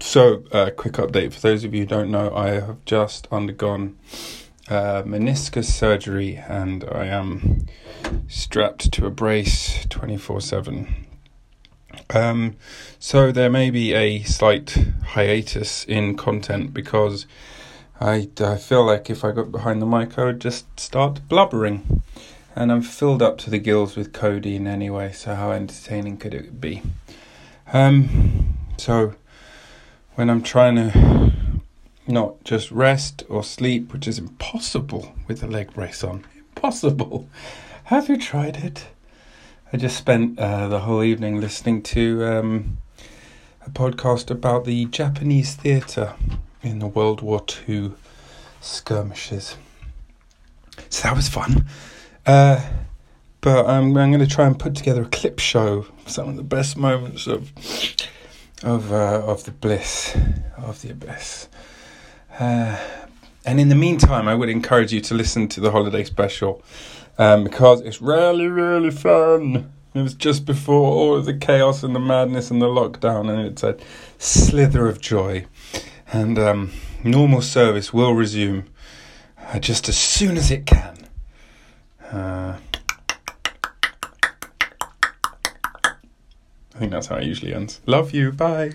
So, uh, quick update for those of you who don't know, I have just undergone uh, meniscus surgery and I am strapped to a brace 24 7. Um, so, there may be a slight hiatus in content because I, I feel like if I got behind the mic, I would just start blubbering. And I'm filled up to the gills with codeine anyway, so how entertaining could it be? Um, so when I'm trying to not just rest or sleep, which is impossible with a leg brace on, impossible. Have you tried it? I just spent uh, the whole evening listening to um, a podcast about the Japanese theatre in the World War II skirmishes. So that was fun. Uh, but I'm, I'm going to try and put together a clip show some of the best moments of of uh, of the bliss of the abyss. Uh, and in the meantime, I would encourage you to listen to the holiday special um, because it's really really fun. It was just before all of the chaos and the madness and the lockdown, and it's a slither of joy. And um, normal service will resume uh, just as soon as it can. Uh, I think that's how it usually ends. Love you. Bye.